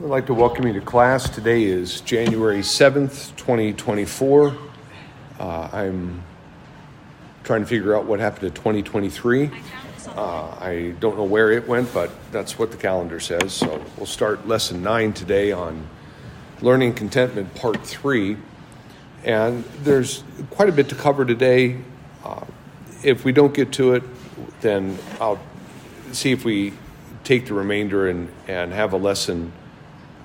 I'd like to welcome you to class. Today is January 7th, 2024. Uh, I'm trying to figure out what happened to 2023. Uh, I don't know where it went, but that's what the calendar says. So we'll start lesson nine today on learning contentment, part three. And there's quite a bit to cover today. Uh, if we don't get to it, then I'll see if we take the remainder and, and have a lesson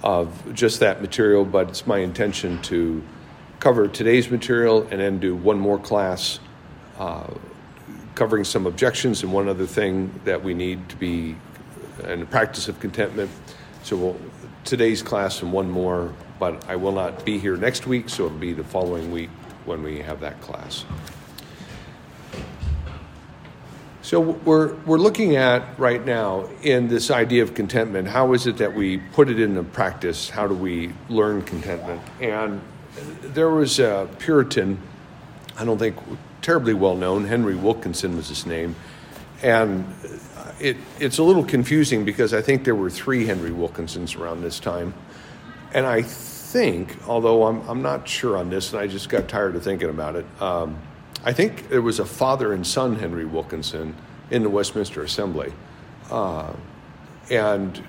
of just that material, but it's my intention to cover today's material and then do one more class uh, covering some objections and one other thing that we need to be in the practice of contentment. So we'll, today's class and one more, but I will not be here next week, so it'll be the following week when we have that class. So we're we're looking at right now in this idea of contentment. How is it that we put it into practice? How do we learn contentment? And there was a Puritan, I don't think terribly well known. Henry Wilkinson was his name, and it it's a little confusing because I think there were three Henry Wilkinsons around this time, and I think, although I'm I'm not sure on this, and I just got tired of thinking about it. Um, I think there was a father and son Henry Wilkinson in the Westminster Assembly. Uh, and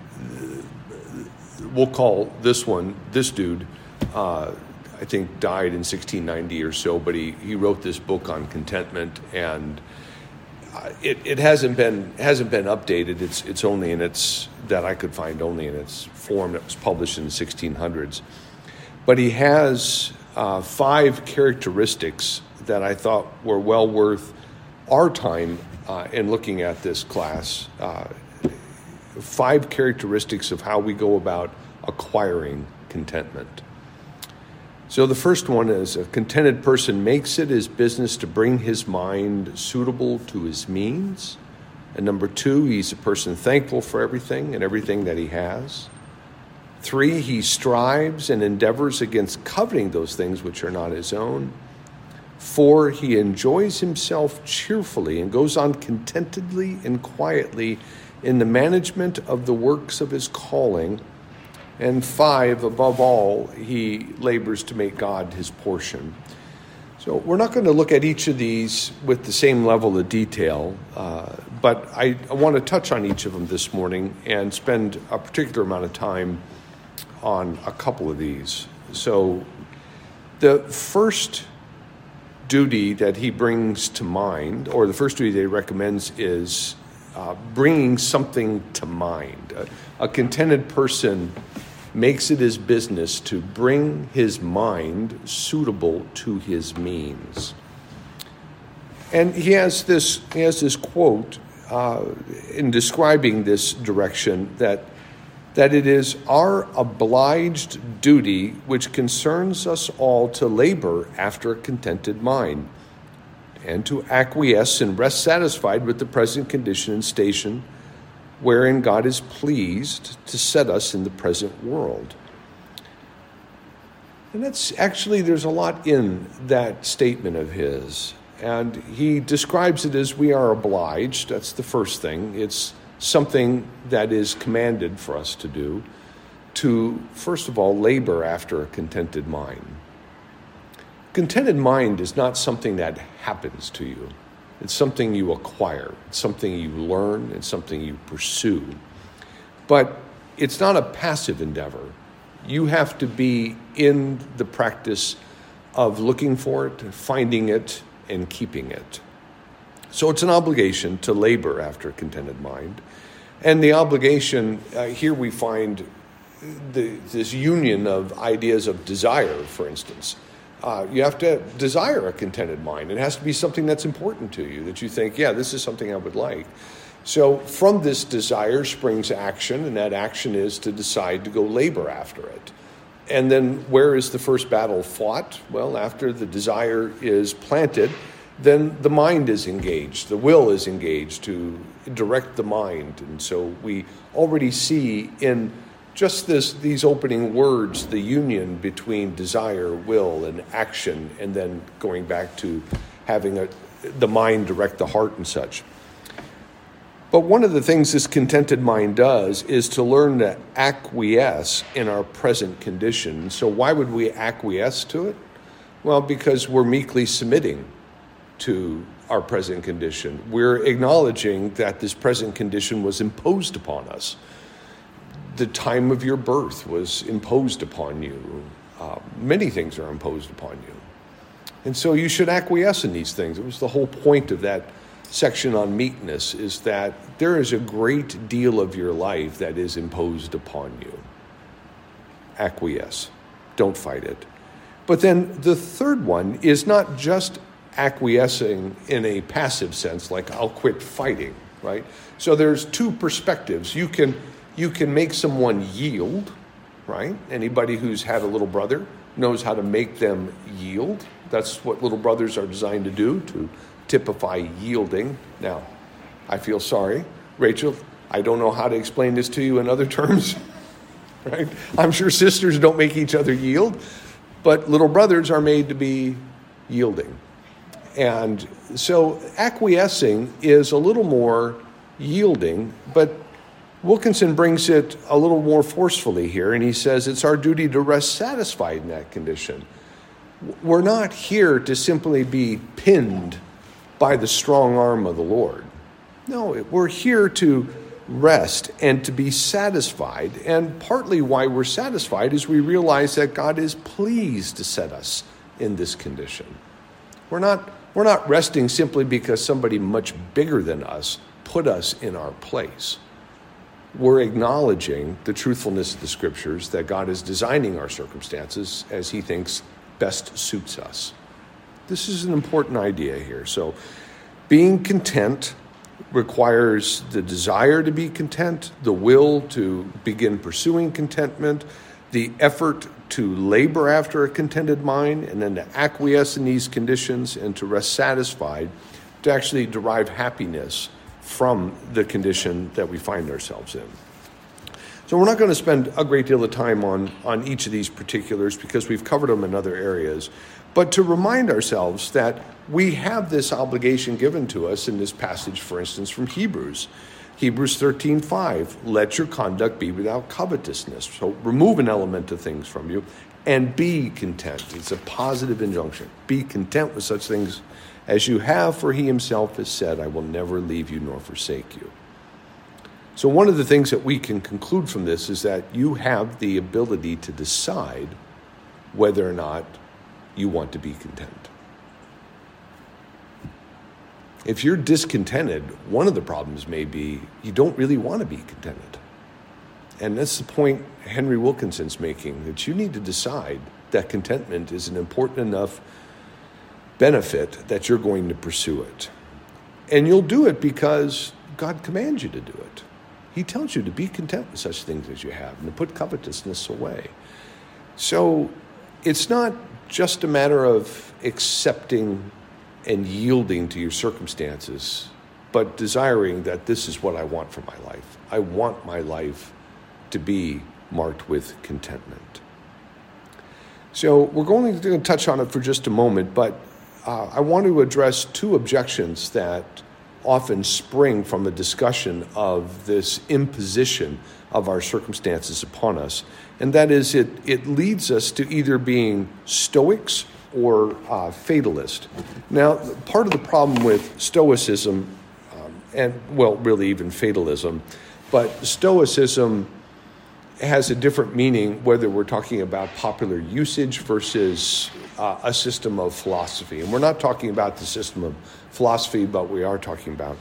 we'll call this one, this dude, uh, I think died in 1690 or so, but he, he wrote this book on contentment and uh, it, it hasn't been hasn't been updated. It's it's only in its that I could find only in its form that was published in the 1600s. But he has uh, five characteristics that I thought were well worth our time uh, in looking at this class. Uh, five characteristics of how we go about acquiring contentment. So, the first one is a contented person makes it his business to bring his mind suitable to his means. And number two, he's a person thankful for everything and everything that he has. Three, he strives and endeavors against coveting those things which are not his own. Four, he enjoys himself cheerfully and goes on contentedly and quietly in the management of the works of his calling. And five, above all, he labors to make God his portion. So we're not going to look at each of these with the same level of detail, uh, but I, I want to touch on each of them this morning and spend a particular amount of time on a couple of these. So the first duty that he brings to mind, or the first duty that he recommends, is uh, bringing something to mind. A, a contented person makes it his business to bring his mind suitable to his means. And he has this, he has this quote uh, in describing this direction that that it is our obliged duty which concerns us all to labor after a contented mind, and to acquiesce and rest satisfied with the present condition and station wherein God is pleased to set us in the present world. And that's actually, there's a lot in that statement of his. And he describes it as we are obliged. That's the first thing. It's something that is commanded for us to do to, first of all, labor after a contented mind. Contented mind is not something that happens to you. It's something you acquire, it's something you learn, it's something you pursue. But it's not a passive endeavor. You have to be in the practice of looking for it, finding it, and keeping it. So it's an obligation to labor after a contented mind. And the obligation, uh, here we find the, this union of ideas of desire, for instance. Uh, you have to desire a contented mind. It has to be something that's important to you, that you think, yeah, this is something I would like. So from this desire springs action, and that action is to decide to go labor after it. And then where is the first battle fought? Well, after the desire is planted, then the mind is engaged, the will is engaged to direct the mind. And so we already see in just this, these opening words the union between desire, will, and action, and then going back to having a, the mind direct the heart and such. But one of the things this contented mind does is to learn to acquiesce in our present condition. So, why would we acquiesce to it? Well, because we're meekly submitting to our present condition. We're acknowledging that this present condition was imposed upon us. The time of your birth was imposed upon you. Uh, many things are imposed upon you. And so you should acquiesce in these things. It was the whole point of that section on meekness is that there is a great deal of your life that is imposed upon you. Acquiesce. Don't fight it. But then the third one is not just acquiescing in a passive sense, like I'll quit fighting, right? So there's two perspectives. You can you can make someone yield, right? Anybody who's had a little brother knows how to make them yield. That's what little brothers are designed to do, to typify yielding. Now, I feel sorry, Rachel. I don't know how to explain this to you in other terms. right? I'm sure sisters don't make each other yield, but little brothers are made to be yielding. And so acquiescing is a little more yielding, but Wilkinson brings it a little more forcefully here, and he says it's our duty to rest satisfied in that condition. We're not here to simply be pinned by the strong arm of the Lord. No, we're here to rest and to be satisfied. And partly why we're satisfied is we realize that God is pleased to set us in this condition. We're not we're not resting simply because somebody much bigger than us put us in our place. We're acknowledging the truthfulness of the scriptures that God is designing our circumstances as He thinks best suits us. This is an important idea here. So, being content requires the desire to be content, the will to begin pursuing contentment, the effort to labor after a contented mind and then to acquiesce in these conditions and to rest satisfied to actually derive happiness from the condition that we find ourselves in. So we're not going to spend a great deal of time on, on each of these particulars because we've covered them in other areas, but to remind ourselves that we have this obligation given to us in this passage, for instance, from Hebrews. Hebrews 13:5, let your conduct be without covetousness. So remove an element of things from you and be content. It's a positive injunction. Be content with such things as you have, for he himself has said, I will never leave you nor forsake you. So, one of the things that we can conclude from this is that you have the ability to decide whether or not you want to be content. If you're discontented, one of the problems may be you don't really want to be contented. And that's the point Henry Wilkinson's making that you need to decide that contentment is an important enough benefit that you're going to pursue it. And you'll do it because God commands you to do it. He tells you to be content with such things as you have and to put covetousness away. So it's not just a matter of accepting and yielding to your circumstances, but desiring that this is what I want for my life. I want my life to be marked with contentment. So we're going to touch on it for just a moment, but uh, I want to address two objections that often spring from a discussion of this imposition of our circumstances upon us. And that is, it, it leads us to either being Stoics or uh, fatalist. Now, part of the problem with Stoicism, um, and well, really even fatalism, but Stoicism has a different meaning whether we're talking about popular usage versus uh, a system of philosophy. And we're not talking about the system of philosophy, but we are talking about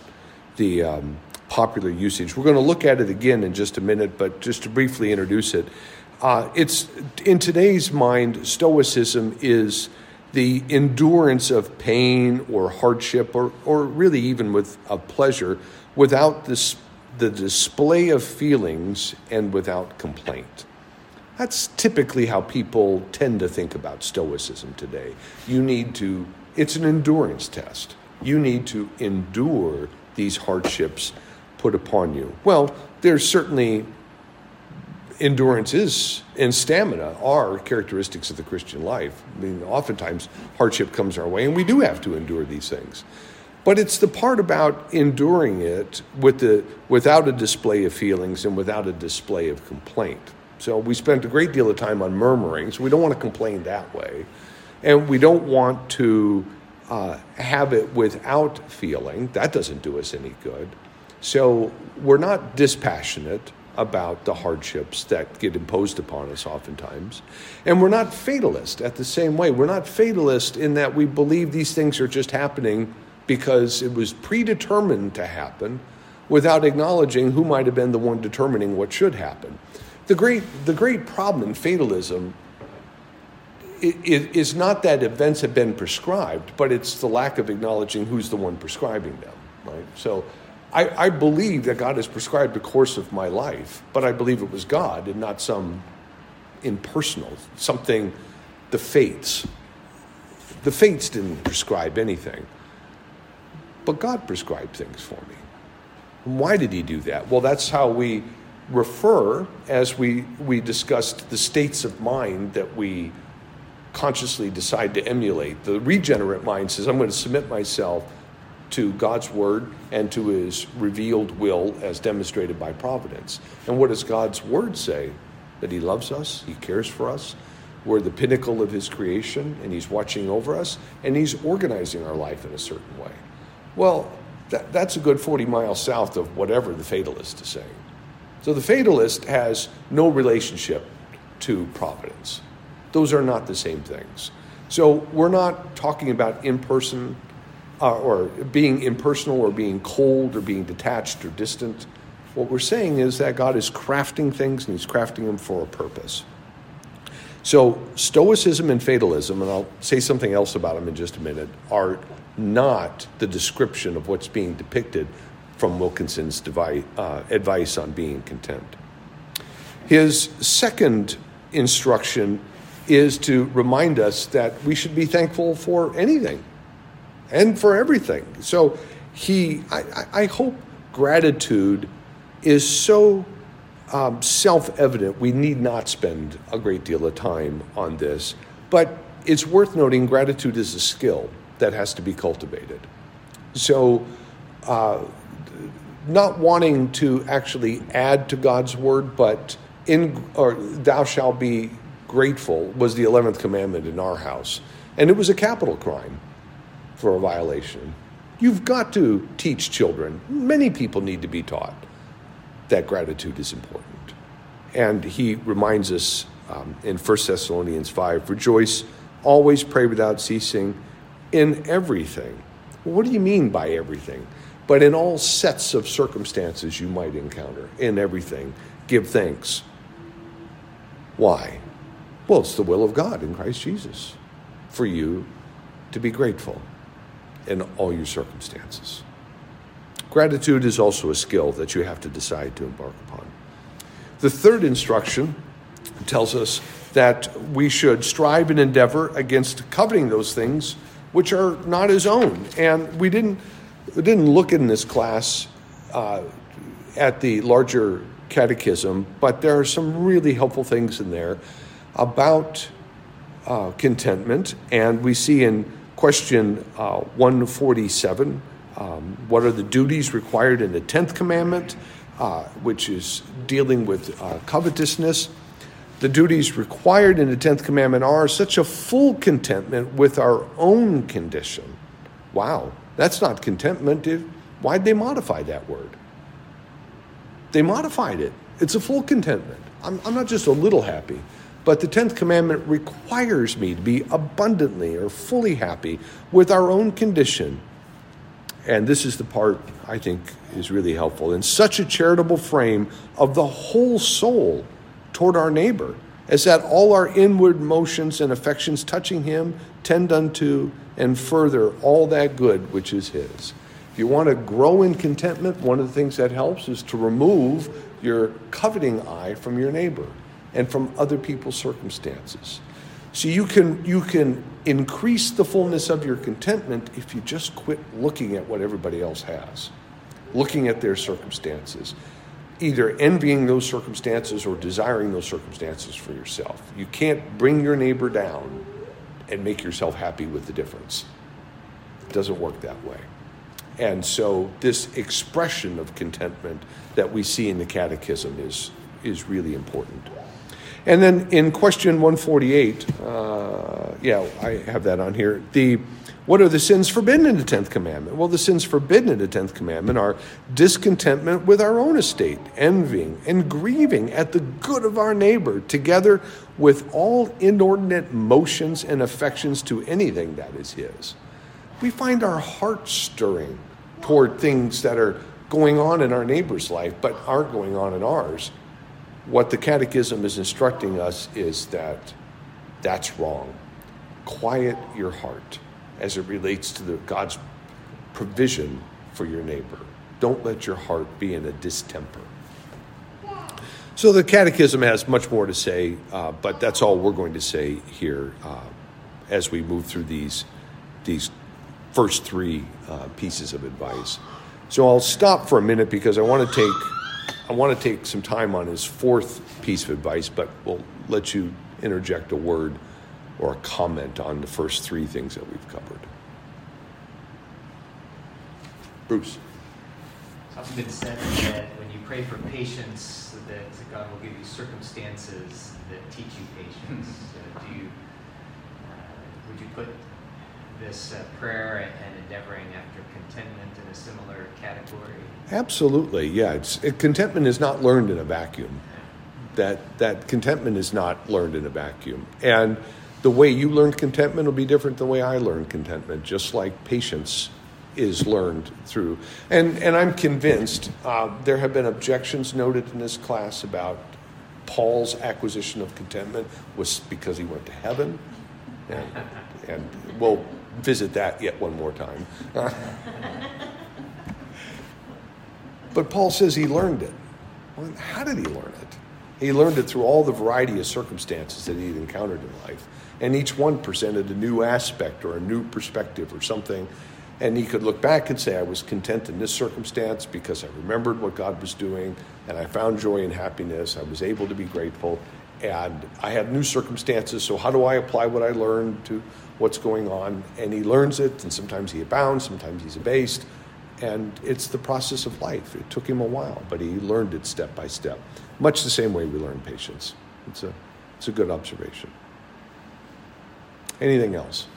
the um, popular usage. We're going to look at it again in just a minute, but just to briefly introduce it, uh, it's in today's mind, Stoicism is the endurance of pain or hardship, or, or really even with a pleasure, without this, the display of feelings and without complaint. That's typically how people tend to think about Stoicism today. You need to, it's an endurance test. You need to endure these hardships put upon you. Well, there's certainly endurance is and stamina are characteristics of the Christian life. I mean, oftentimes hardship comes our way, and we do have to endure these things. But it's the part about enduring it with the, without a display of feelings and without a display of complaint. So we spent a great deal of time on murmuring, so we don't want to complain that way. And we don't want to uh, have it without feeling. That doesn't do us any good. So we're not dispassionate about the hardships that get imposed upon us oftentimes. And we're not fatalist at the same way. We're not fatalist in that we believe these things are just happening because it was predetermined to happen without acknowledging who might have been the one determining what should happen. The great, the great problem in fatalism is not that events have been prescribed, but it's the lack of acknowledging who's the one prescribing them, right? So I, I believe that God has prescribed the course of my life, but I believe it was God and not some impersonal, something, the fates. The fates didn't prescribe anything, but God prescribed things for me. why did He do that? Well, that's how we refer as we, we discussed the states of mind that we consciously decide to emulate. The regenerate mind says, I'm going to submit myself to God's word and to his revealed will as demonstrated by providence. And what does God's word say? That he loves us, he cares for us, we're the pinnacle of his creation, and he's watching over us, and he's organizing our life in a certain way. Well, that, that's a good 40 miles south of whatever the fatalist is saying. So the fatalist has no relationship to providence. Those are not the same things. So we're not talking about in person uh, or being impersonal or being cold or being detached or distant. What we're saying is that God is crafting things and He's crafting them for a purpose. So, Stoicism and fatalism, and I'll say something else about them in just a minute, are not the description of what's being depicted from Wilkinson's device, uh, advice on being content. His second instruction is to remind us that we should be thankful for anything and for everything. So he, I, I hope gratitude is so um, self evident, we need not spend a great deal of time on this. But it's worth noting gratitude is a skill that has to be cultivated. So, uh, not wanting to actually add to God's word, but in or thou shalt be grateful was the 11th commandment in our house. And it was a capital crime for a violation. You've got to teach children. Many people need to be taught that gratitude is important. And he reminds us um, in 1 Thessalonians 5 rejoice, always pray without ceasing in everything. Well, what do you mean by everything? But in all sets of circumstances you might encounter, in everything, give thanks. Why? Well, it's the will of God in Christ Jesus for you to be grateful in all your circumstances. Gratitude is also a skill that you have to decide to embark upon. The third instruction tells us that we should strive and endeavor against coveting those things which are not his own. And we didn't, we didn't look in this class uh, at the larger catechism, but there are some really helpful things in there about uh, contentment. And we see in Question uh, 147 um, What are the duties required in the 10th commandment, uh, which is dealing with uh, covetousness? The duties required in the 10th commandment are such a full contentment with our own condition. Wow, that's not contentment. Why'd they modify that word? They modified it. It's a full contentment. I'm, I'm not just a little happy. But the 10th commandment requires me to be abundantly or fully happy with our own condition. And this is the part I think is really helpful. In such a charitable frame of the whole soul toward our neighbor, as that all our inward motions and affections touching him tend unto and further all that good which is his. If you want to grow in contentment, one of the things that helps is to remove your coveting eye from your neighbor and from other people's circumstances. So you can you can increase the fullness of your contentment if you just quit looking at what everybody else has, looking at their circumstances, either envying those circumstances or desiring those circumstances for yourself. You can't bring your neighbor down and make yourself happy with the difference. It doesn't work that way. And so, this expression of contentment that we see in the Catechism is, is really important. And then in question 148, uh, yeah, I have that on here. The what are the sins forbidden in the 10th commandment? Well, the sins forbidden in the 10th commandment are discontentment with our own estate, envying, and grieving at the good of our neighbor, together with all inordinate motions and affections to anything that is his. We find our hearts stirring toward things that are going on in our neighbor's life but aren't going on in ours. What the Catechism is instructing us is that that's wrong. Quiet your heart as it relates to the, God's provision for your neighbor. Don't let your heart be in a distemper. So the Catechism has much more to say, uh, but that's all we're going to say here uh, as we move through these these first three uh, pieces of advice. So I'll stop for a minute because I want to take I want to take some time on his fourth piece of advice, but we'll let you interject a word or a comment on the first three things that we've covered. Bruce. It's often been said that when you pray for patience, that God will give you circumstances that teach you patience. Uh, do you, uh, would you put this uh, prayer and endeavoring after contentment in a similar category? Absolutely, yeah. It, contentment is not learned in a vacuum. That that contentment is not learned in a vacuum, and the way you learned contentment will be different than the way I learned contentment, just like patience is learned through. And, and I'm convinced uh, there have been objections noted in this class about Paul's acquisition of contentment was because he went to heaven. And, and we'll visit that yet one more time. but Paul says he learned it. Well, how did he learn it? He learned it through all the variety of circumstances that he'd encountered in life and each one presented a new aspect or a new perspective or something. And he could look back and say, I was content in this circumstance because I remembered what God was doing and I found joy and happiness. I was able to be grateful and I had new circumstances. So, how do I apply what I learned to what's going on? And he learns it, and sometimes he abounds, sometimes he's abased. And it's the process of life. It took him a while, but he learned it step by step, much the same way we learn patience. It's a, it's a good observation. Anything else?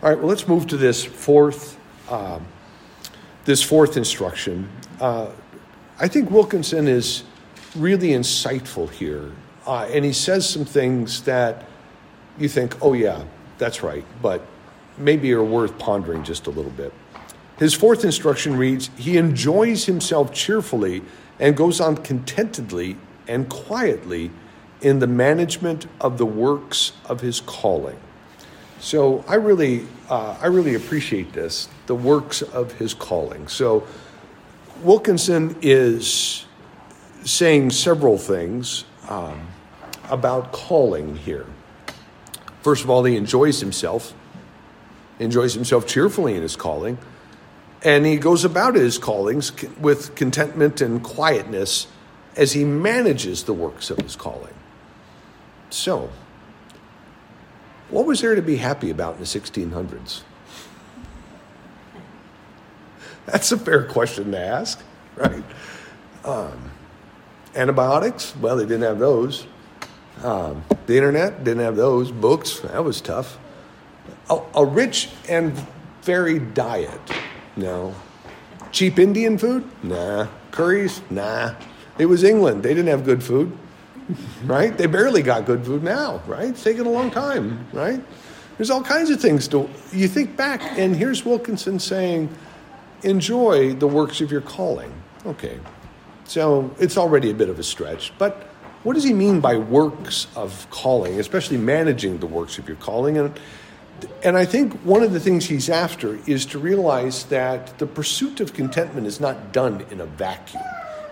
All right, well, let's move to this fourth, uh, this fourth instruction. Uh, I think Wilkinson is really insightful here, uh, and he says some things that you think, oh, yeah, that's right, but maybe are worth pondering just a little bit. His fourth instruction reads He enjoys himself cheerfully and goes on contentedly and quietly in the management of the works of his calling. So I really, uh, I really appreciate this, the works of his calling. So Wilkinson is saying several things um, about calling here. First of all, he enjoys himself, enjoys himself cheerfully in his calling, and he goes about his callings with contentment and quietness as he manages the works of his calling. So, what was there to be happy about in the 1600s? That's a fair question to ask, right? Um, antibiotics? Well, they didn't have those. Um, the internet didn't have those. Books? That was tough. A, a rich and varied diet? No. Cheap Indian food? Nah. Curries? Nah. It was England. They didn't have good food right? They barely got good food now, right? It's taken a long time, right? There's all kinds of things to. You think back, and here's Wilkinson saying, enjoy the works of your calling. Okay, so it's already a bit of a stretch, but what does he mean by works of calling, especially managing the works of your calling? And, and I think one of the things he's after is to realize that the pursuit of contentment is not done in a vacuum.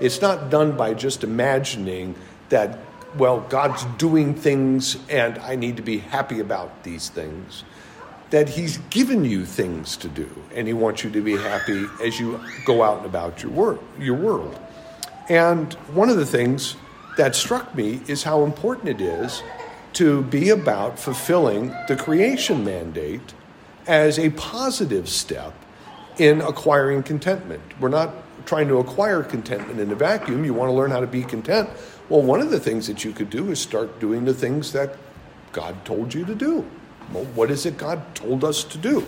It's not done by just imagining that, well, God's doing things and I need to be happy about these things. That He's given you things to do and He wants you to be happy as you go out and about your, your world. And one of the things that struck me is how important it is to be about fulfilling the creation mandate as a positive step in acquiring contentment. We're not trying to acquire contentment in a vacuum. You want to learn how to be content. Well, one of the things that you could do is start doing the things that God told you to do. Well, what is it God told us to do?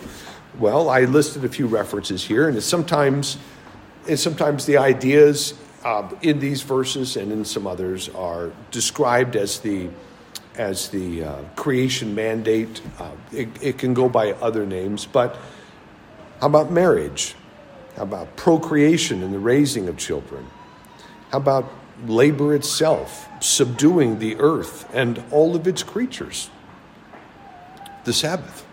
Well, I listed a few references here, and it's sometimes, it's sometimes the ideas uh, in these verses and in some others are described as the as the uh, creation mandate. Uh, it, it can go by other names, but how about marriage? How about procreation and the raising of children? How about labor itself, subduing the earth and all of its creatures? The Sabbath.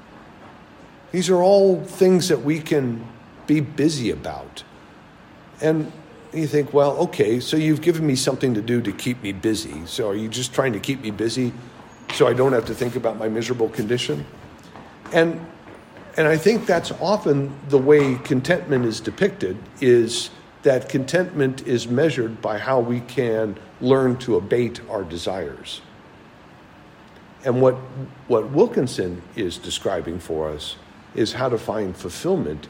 These are all things that we can be busy about. And you think, well, okay, so you've given me something to do to keep me busy. So are you just trying to keep me busy so I don't have to think about my miserable condition? And and I think that's often the way contentment is depicted is that contentment is measured by how we can learn to abate our desires. And what, what Wilkinson is describing for us is how to find fulfillment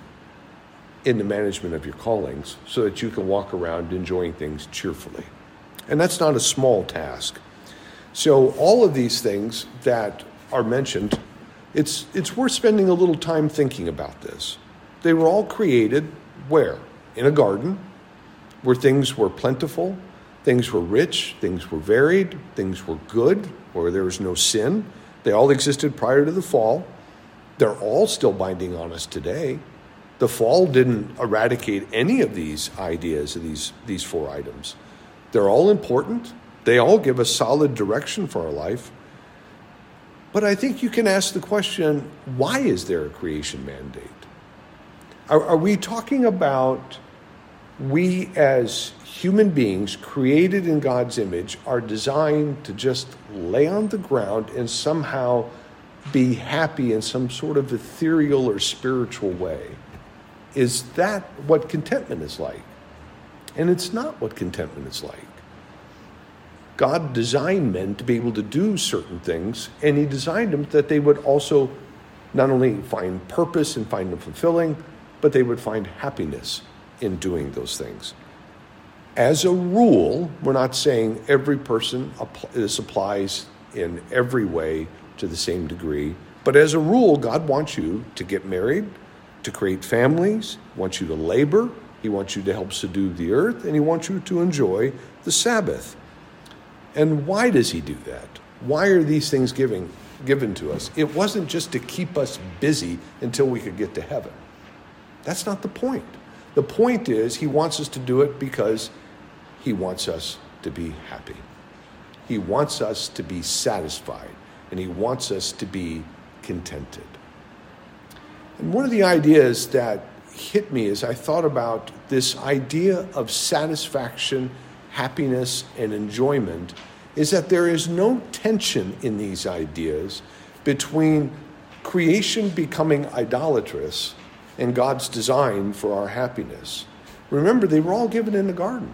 in the management of your callings so that you can walk around enjoying things cheerfully. And that's not a small task. So, all of these things that are mentioned it's, it's worth spending a little time thinking about this. They were all created where? In a garden, where things were plentiful, things were rich, things were varied, things were good, where there was no sin. They all existed prior to the fall. They're all still binding on us today. The fall didn't eradicate any of these ideas of these, these four items. They're all important. They all give us solid direction for our life. But I think you can ask the question why is there a creation mandate? Are, are, we talking about we as human beings created in God's image are designed to just lay on the ground and somehow be happy in some sort of ethereal or spiritual way? Is that what contentment is like? And it's not what contentment is like. God designed men to be able to do certain things, and He designed them that they would also not only find purpose and find them fulfilling, but they would find happiness in doing those things. As a rule, we're not saying every person this applies in every way to the same degree, but as a rule, God wants you to get married, to create families, wants you to labor, He wants you to help subdue the earth, and He wants you to enjoy the Sabbath. And why does he do that? Why are these things giving, given to us? It wasn't just to keep us busy until we could get to heaven. That's not the point. The point is, he wants us to do it because he wants us to be happy. He wants us to be satisfied, and he wants us to be contented. And one of the ideas that hit me as I thought about this idea of satisfaction happiness, and enjoyment is that there is no tension in these ideas between creation becoming idolatrous and God's design for our happiness. Remember, they were all given in the garden.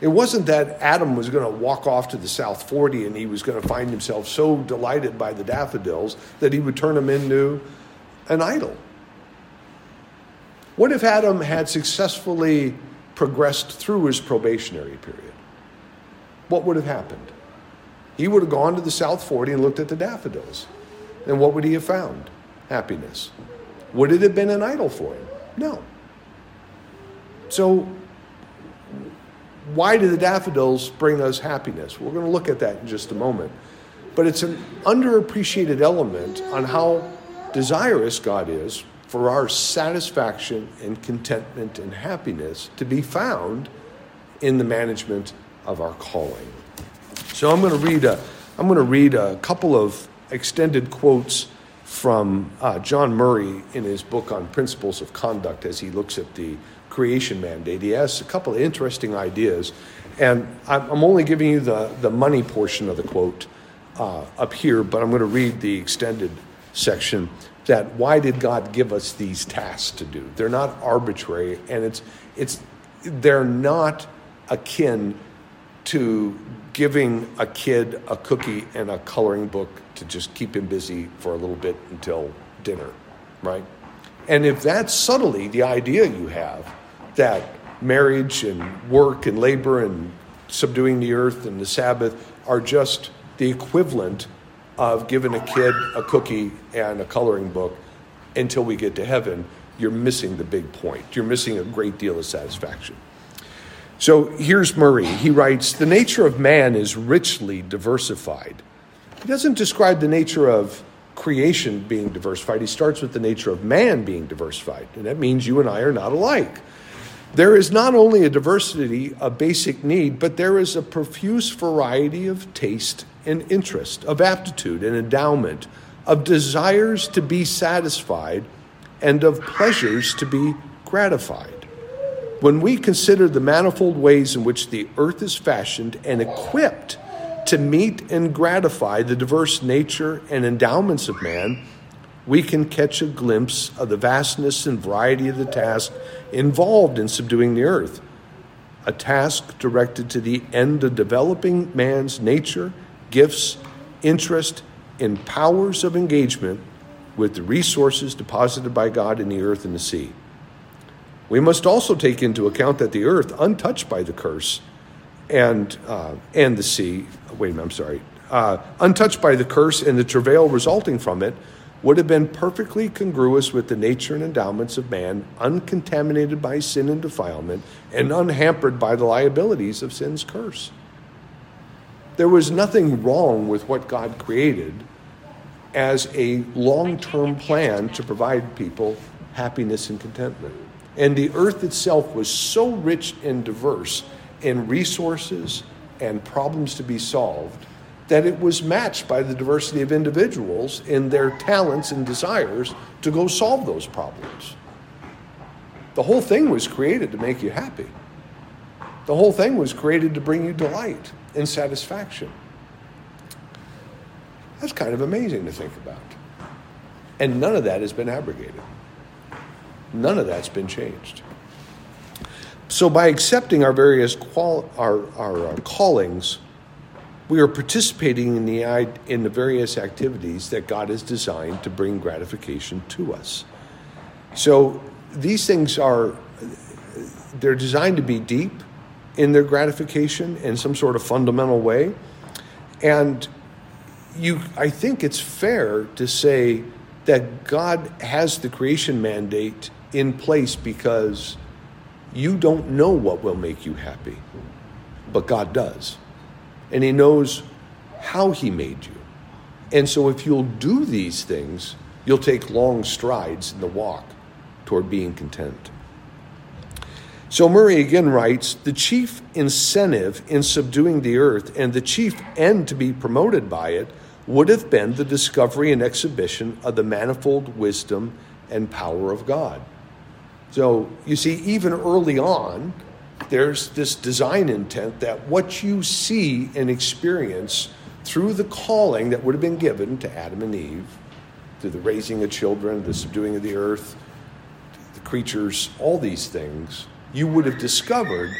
It wasn't that Adam was going to walk off to the South 40 and he was going to find himself so delighted by the daffodils that he would turn them into an idol. What if Adam had successfully progressed through his probationary period, what would have happened? He would have gone to the South 40 and looked at the daffodils. And what would he have found? Happiness. Would it have been an idol for him? No. So, why do the daffodils bring us happiness? We're going to look at that in just a moment. But it's an underappreciated element on how desirous God is for our satisfaction and contentment and happiness to be found in the management of our calling. So I'm going to read a, I'm going to read a couple of extended quotes from uh, John Murray in his book on principles of conduct as he looks at the creation mandate. He has a couple of interesting ideas, and I'm only giving you the, the money portion of the quote uh, up here, but I'm going to read the extended section that why did God give us these tasks to do? They're not arbitrary, and it's it's they're not akin to giving a kid a cookie and a coloring book to just keep him busy for a little bit until dinner. right? And if that's subtly the idea you have that marriage and work and labor and subduing the earth and the Sabbath are just the equivalent of giving a kid a cookie and a coloring book until we get to heaven, you're missing the big point. You're missing a great deal of satisfaction. So here's Murray. He writes The nature of man is richly diversified. He doesn't describe the nature of creation being diversified. He starts with the nature of man being diversified, and that means you and I are not alike. There is not only a diversity of basic need, but there is a profuse variety of taste and interest, of aptitude and endowment, of desires to be satisfied, and of pleasures to be gratified. When we consider the manifold ways in which the earth is fashioned and equipped to meet and gratify the diverse nature and endowments of man, we can catch a glimpse of the vastness and variety of the task involved in subduing the earth. A task directed to the end of developing man's nature, gifts, interest, and powers of engagement with the resources deposited by God in the earth and the sea. We must also take into account that the earth, untouched by the curse, and uh, and the sea. Wait a minute, I'm sorry. Uh, untouched by the curse and the travail resulting from it, would have been perfectly congruous with the nature and endowments of man, uncontaminated by sin and defilement, and unhampered by the liabilities of sin's curse. There was nothing wrong with what God created as a long term plan to provide people happiness and contentment. And the earth itself was so rich and diverse in resources and problems to be solved that it was matched by the diversity of individuals in their talents and desires to go solve those problems. The whole thing was created to make you happy. The whole thing was created to bring you delight and satisfaction. That's kind of amazing to think about. And none of that has been abrogated. None of that's been changed. So, by accepting our various qual- our, our, our callings, we are participating in the, in the various activities that God has designed to bring gratification to us. So these things are, they're designed to be deep in their gratification in some sort of fundamental way. And you, I think it's fair to say that God has the creation mandate in place because you don't know what will make you happy, but God does and He knows how He made you. And so, if you'll do these things, you'll take long strides in the walk toward being content. So, Murray again writes the chief incentive in subduing the earth and the chief end to be promoted by it would have been the discovery and exhibition of the manifold wisdom and power of God. So, you see, even early on, there's this design intent that what you see and experience through the calling that would have been given to Adam and Eve, through the raising of children, the subduing of the earth, the creatures, all these things, you would have discovered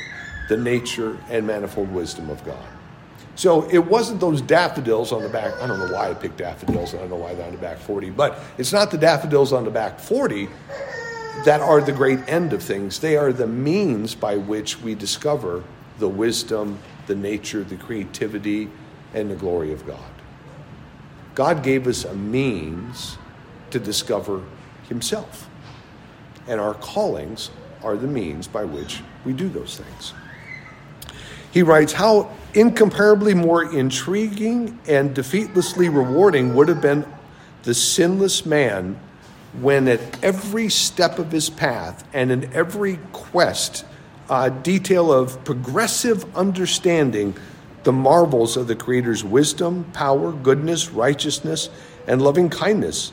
the nature and manifold wisdom of God. So it wasn't those daffodils on the back. I don't know why I picked daffodils. I don't know why they're on the back 40, but it's not the daffodils on the back 40 that are the great end of things. They are the means by which we discover the wisdom, the nature, the creativity, and the glory of God. God gave us a means to discover Himself. And our callings are the means by which we do those things. He writes, How incomparably more intriguing and defeatlessly rewarding would have been the sinless man when at every step of his path and in every quest, uh, detail of progressive understanding the marvels of the Creator's wisdom, power, goodness, righteousness, and loving kindness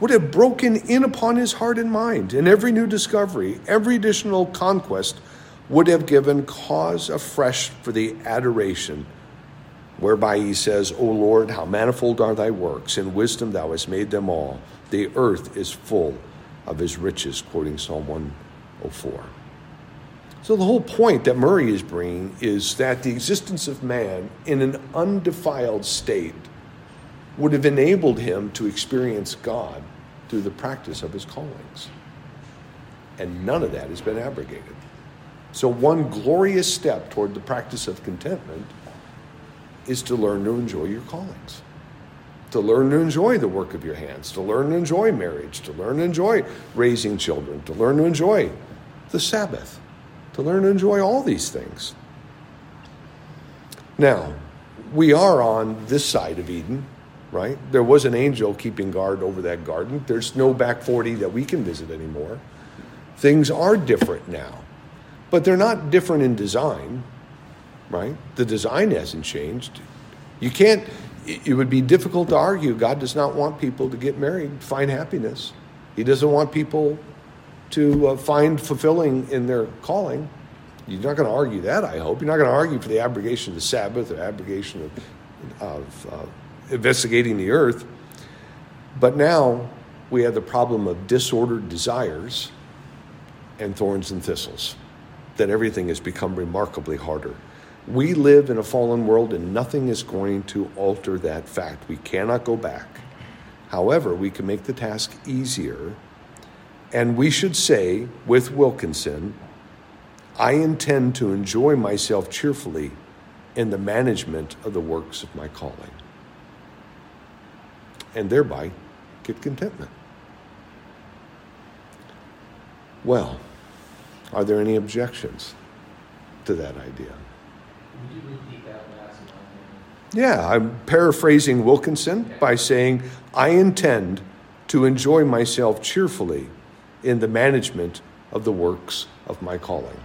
would have broken in upon his heart and mind, and every new discovery, every additional conquest would have given cause afresh for the adoration, whereby he says, O Lord, how manifold are thy works, in wisdom thou hast made them all. The earth is full of his riches, quoting Psalm 104. So, the whole point that Murray is bringing is that the existence of man in an undefiled state would have enabled him to experience God through the practice of his callings. And none of that has been abrogated. So, one glorious step toward the practice of contentment is to learn to enjoy your callings, to learn to enjoy the work of your hands, to learn to enjoy marriage, to learn to enjoy raising children, to learn to enjoy the Sabbath, to learn to enjoy all these things. Now, we are on this side of Eden, right? There was an angel keeping guard over that garden. There's no back 40 that we can visit anymore. Things are different now, but they're not different in design, right? The design hasn't changed. You can't, it would be difficult to argue God does not want people to get married, find happiness. He doesn't want people to uh, find fulfilling in their calling. You're not going to argue that, I hope. You're not going to argue for the abrogation of the Sabbath or abrogation of, of uh, investigating the earth. But now we have the problem of disordered desires and thorns and thistles, that everything has become remarkably harder. We live in a fallen world and nothing is going to alter that fact. We cannot go back. However, we can make the task easier. And we should say with Wilkinson, I intend to enjoy myself cheerfully in the management of the works of my calling, and thereby get contentment. Well, are there any objections to that idea? Would you repeat that? Yeah, I'm paraphrasing Wilkinson by saying, I intend to enjoy myself cheerfully in the management of the works of my calling.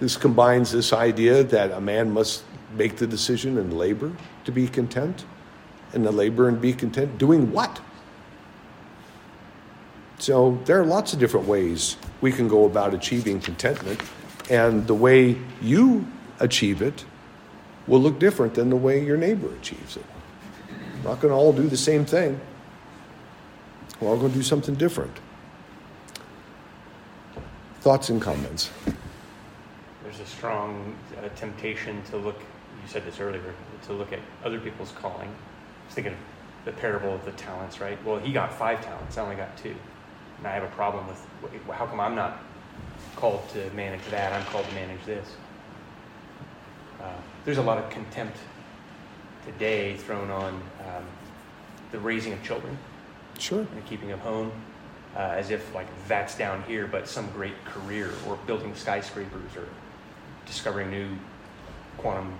This combines this idea that a man must make the decision and labor to be content, and the labor and be content doing what? So there are lots of different ways we can go about achieving contentment, and the way you achieve it will look different than the way your neighbor achieves it. We're not going to all do the same thing. We're all going to do something different. Thoughts and comments? there's a strong uh, temptation to look, you said this earlier, to look at other people's calling. I was thinking of the parable of the talents, right? Well, he got five talents, I only got two. And I have a problem with how come I'm not called to manage that? I'm called to manage this. Uh, there's a lot of contempt today thrown on um, the raising of children. Sure. And the keeping of home. Uh, as if like that's down here, but some great career or building skyscrapers or discovering new quantum,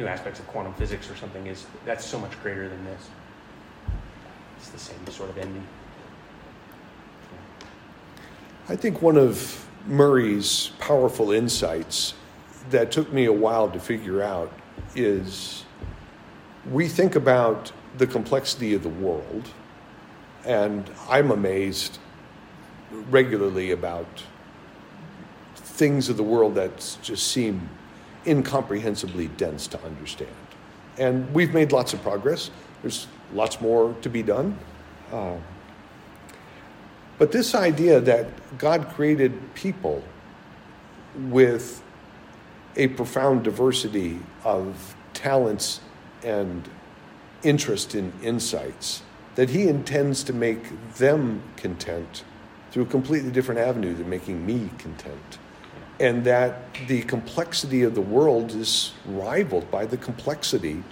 new aspects of quantum physics or something is that's so much greater than this. It's the same sort of ending. I think one of Murray's powerful insights that took me a while to figure out is we think about the complexity of the world, and I'm amazed regularly about things of the world that just seem incomprehensibly dense to understand. And we've made lots of progress. There's lots more to be done. Uh, but this idea that God created people with a profound diversity of talents and interest in insights, that He intends to make them content through a completely different avenue than making me content and that the complexity of the world is rivaled by the complexity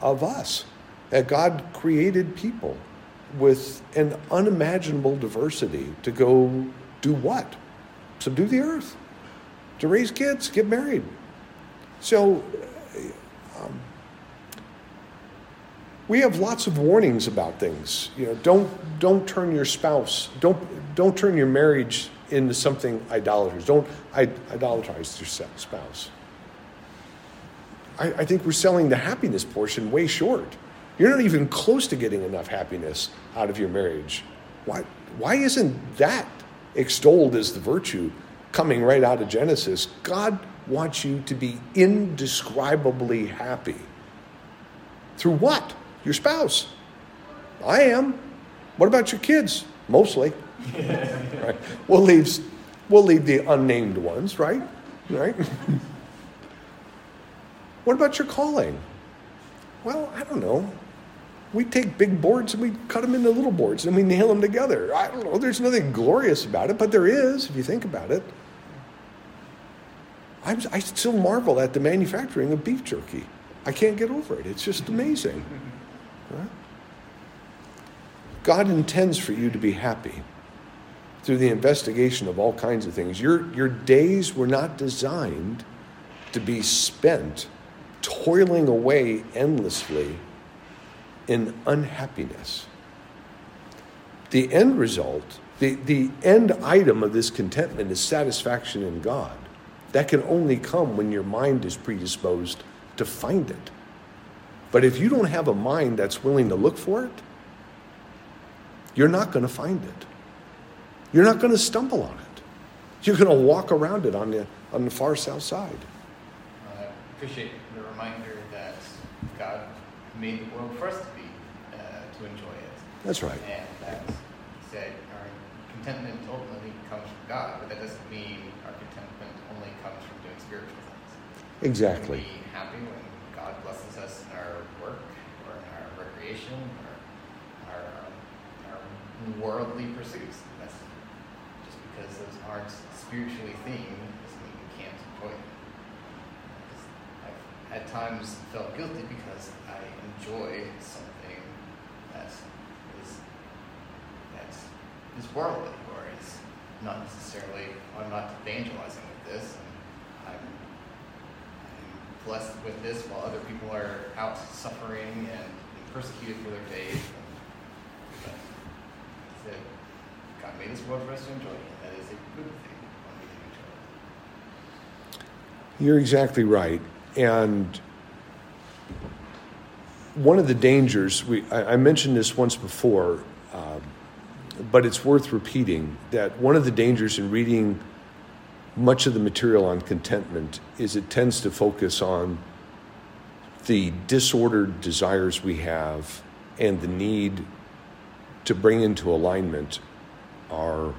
of us. That God created people with an unimaginable diversity to go do what? Subdue the earth, to raise kids, get married. So, um, we have lots of warnings about things. You know, don't don't turn your spouse, don't don't turn your marriage into something idolatrous. Don't idolatrize your spouse. I, I think we're selling the happiness portion way short. You're not even close to getting enough happiness out of your marriage. Why, why isn't that extolled as the virtue coming right out of Genesis? God wants you to be indescribably happy. Through what? Your spouse. I am. What about your kids? Mostly. Right? We'll leave, we'll leave the unnamed ones, right? Right? what about your calling? Well, I don't know. We take big boards and we cut them into little boards and we nail them together. I don't know, there's nothing glorious about it, but there is if you think about it. I'm, I still marvel at the manufacturing of beef jerky. I can't get over it. It's just amazing. Right? God intends for you to be happy through the investigation of all kinds of things. Your, your days were not designed to be spent toiling away endlessly in unhappiness. The end result, the, the end item of this contentment is satisfaction in God. That can only come when your mind is predisposed to find it. But if you don't have a mind that's willing to look for it, you're not going to find it. You're not going to stumble on it. You're going to walk around it on the, on the far south side. I appreciate the reminder that God made the world for us to be, uh, to enjoy it. That's right. And that He said our contentment ultimately comes from God, but that doesn't mean our contentment only comes from doing spiritual things. Exactly. Be happy when God blesses us in our work or in our recreation or our, our worldly pursuits. That's because those aren't spiritually themed doesn't mean we can't enjoy them. I've at times felt guilty because I enjoy something that is that is worldly or is not necessarily I'm not evangelizing with this and I'm, I'm blessed with this while other people are out suffering and persecuted for their faith. God made this world for us to enjoy, is a good thing can enjoy. You're exactly right. And one of the dangers, we, I, I mentioned this once before, um, but it's worth repeating that one of the dangers in reading much of the material on contentment is it tends to focus on the disordered desires we have and the need to bring into alignment our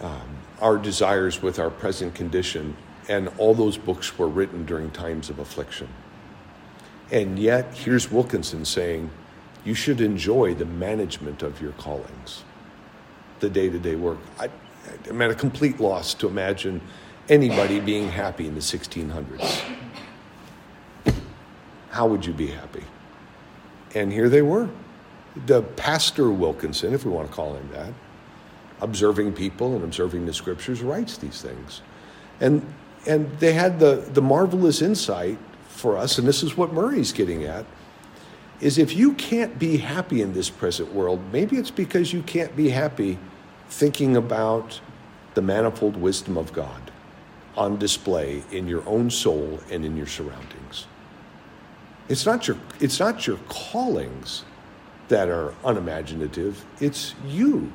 um, our desires with our present condition. And all those books were written during times of affliction. And yet, here's Wilkinson saying, you should enjoy the management of your callings, the day to day work. I, I'm at a complete loss to imagine anybody being happy in the 1600s. How would you be happy? And here they were. The pastor Wilkinson, if we want to call him that, observing people and observing the scriptures, writes these things. And, and they had the, the marvelous insight for us, and this is what Murray's getting at, is if you can't be happy in this present world, maybe it's because you can't be happy thinking about the manifold wisdom of God on display in your own soul and in your surroundings. It's not your, it's not your callings that are unimaginative, it's you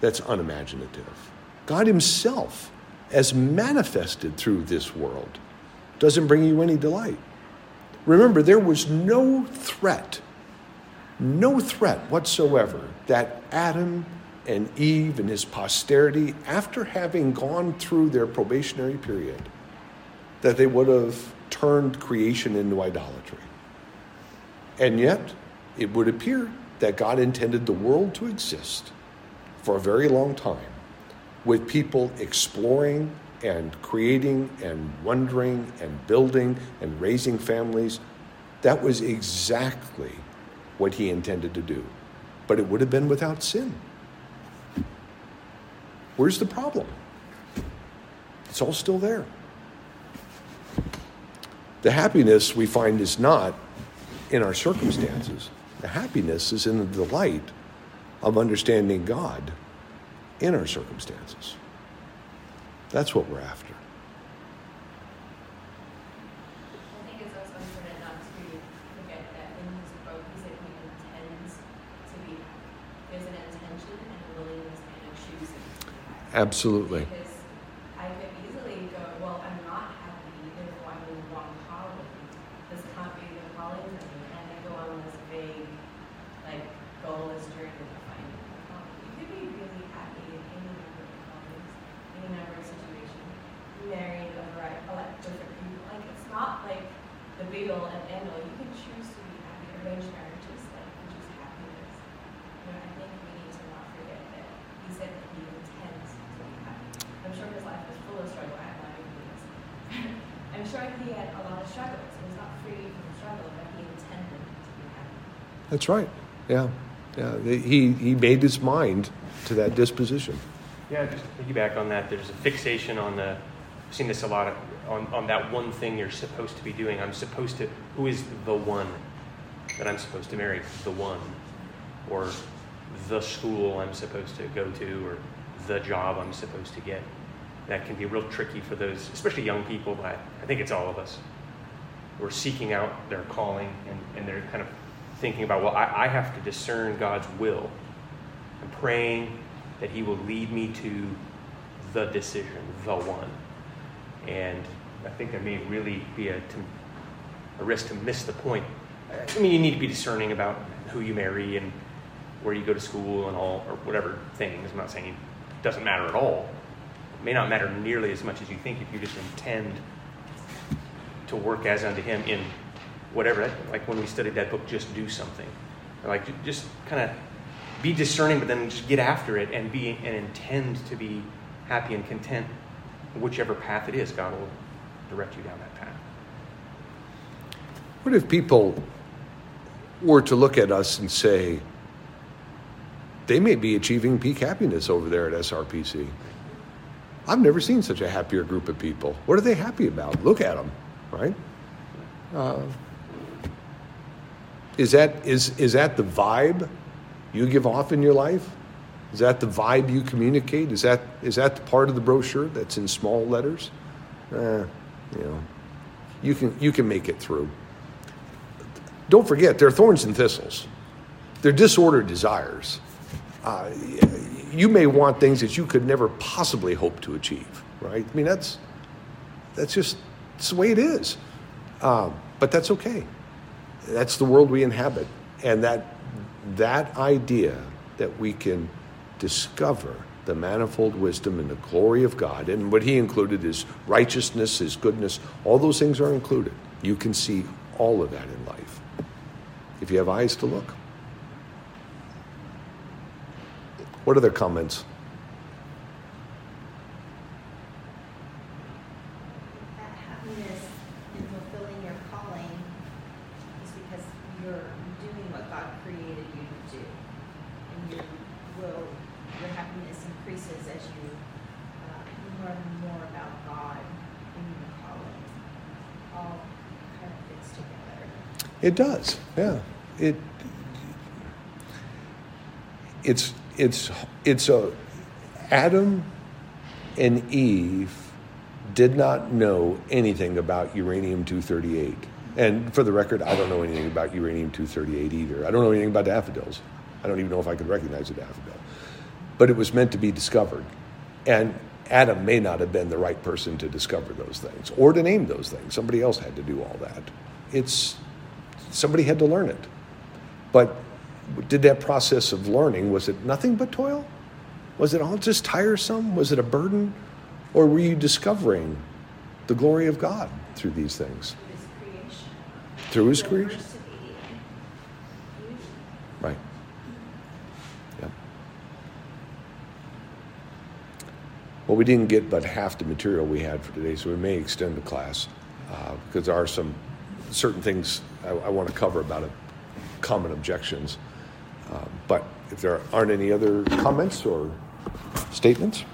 that's unimaginative. God Himself, as manifested through this world, doesn't bring you any delight. Remember, there was no threat, no threat whatsoever that Adam and Eve and his posterity, after having gone through their probationary period, that they would have turned creation into idolatry. And yet, it would appear that God intended the world to exist for a very long time with people exploring and creating and wondering and building and raising families. That was exactly what he intended to do. But it would have been without sin. Where's the problem? It's all still there. The happiness we find is not in our circumstances. The happiness is in the delight of understanding God in our circumstances. That's what we're after. I think it's also important not to forget that in his book, he said he intends to be happy. There's an intention and a willingness and a choosing to be happy. Absolutely. Because I could easily go, well, I'm not happy, therefore I'm in the wrong calling. This can't be the calling for me. And I go on this vague, like, goalless journey to find the calling. You could be really happy in any number of callings, any number of situations. Married a variety, a lot of different people. Like, it's not like the be all and end all. You can choose to be arranged marriages, like, which is happiness. You know, I think we need to not forget that he said that he intends to be happy. I'm sure his life was full of struggle. I have my own feelings. I'm sure he had a lot of struggles. He was not free from struggle, but he intended to be happy. That's right. Yeah. Yeah. He, he made his mind to that disposition. Yeah, just to piggyback on that, there's a fixation on the, I've seen this a lot, of, on, on that one thing you're supposed to be doing. I'm supposed to, who is the one that I'm supposed to marry? The one. Or the school I'm supposed to go to, or the job I'm supposed to get. That can be real tricky for those, especially young people, but I think it's all of us. We're seeking out their calling and, and they're kind of thinking about, well, I, I have to discern God's will. I'm praying that He will lead me to the decision, the one. And I think there may really be a, a risk to miss the point. I mean, you need to be discerning about who you marry and where you go to school and all, or whatever things. I'm not saying it doesn't matter at all. It may not matter nearly as much as you think if you just intend to work as unto Him in whatever. Like when we studied that book, just do something. Like just kind of be discerning, but then just get after it and be and intend to be happy and content, whichever path it is. God will direct you down that path. What if people were to look at us and say, they may be achieving peak happiness over there at SRPC? I've never seen such a happier group of people. What are they happy about? Look at them, right? Uh, is that is is that the vibe you give off in your life? Is that the vibe you communicate? Is that is that the part of the brochure that's in small letters? Eh, you know, you can you can make it through. Don't forget, they're thorns and thistles. They're disordered desires. Uh, you may want things that you could never possibly hope to achieve, right? I mean, that's that's just it's the way it is. Uh, but that's okay. That's the world we inhabit, and that that idea that we can discover the manifold wisdom and the glory of God, and what He included is righteousness, His goodness. All those things are included. You can see all of that in life if you have eyes to look. What you're their comments kind of fits together. It does. Yeah. It it's it's it's a Adam and Eve did not know anything about uranium 238. And for the record, I don't know anything about uranium 238 either. I don't know anything about daffodils. I don't even know if I could recognize a daffodil. But it was meant to be discovered. And Adam may not have been the right person to discover those things or to name those things. Somebody else had to do all that. It's somebody had to learn it. But did that process of learning, was it nothing but toil? Was it all just tiresome? Was it a burden? Or were you discovering the glory of God through these things? Through His creation. Through His creation? Right. Yep. Well, we didn't get but half the material we had for today, so we may extend the class uh, because there are some certain things I, I want to cover about it, common objections. Um, but if there aren't any other comments or statements,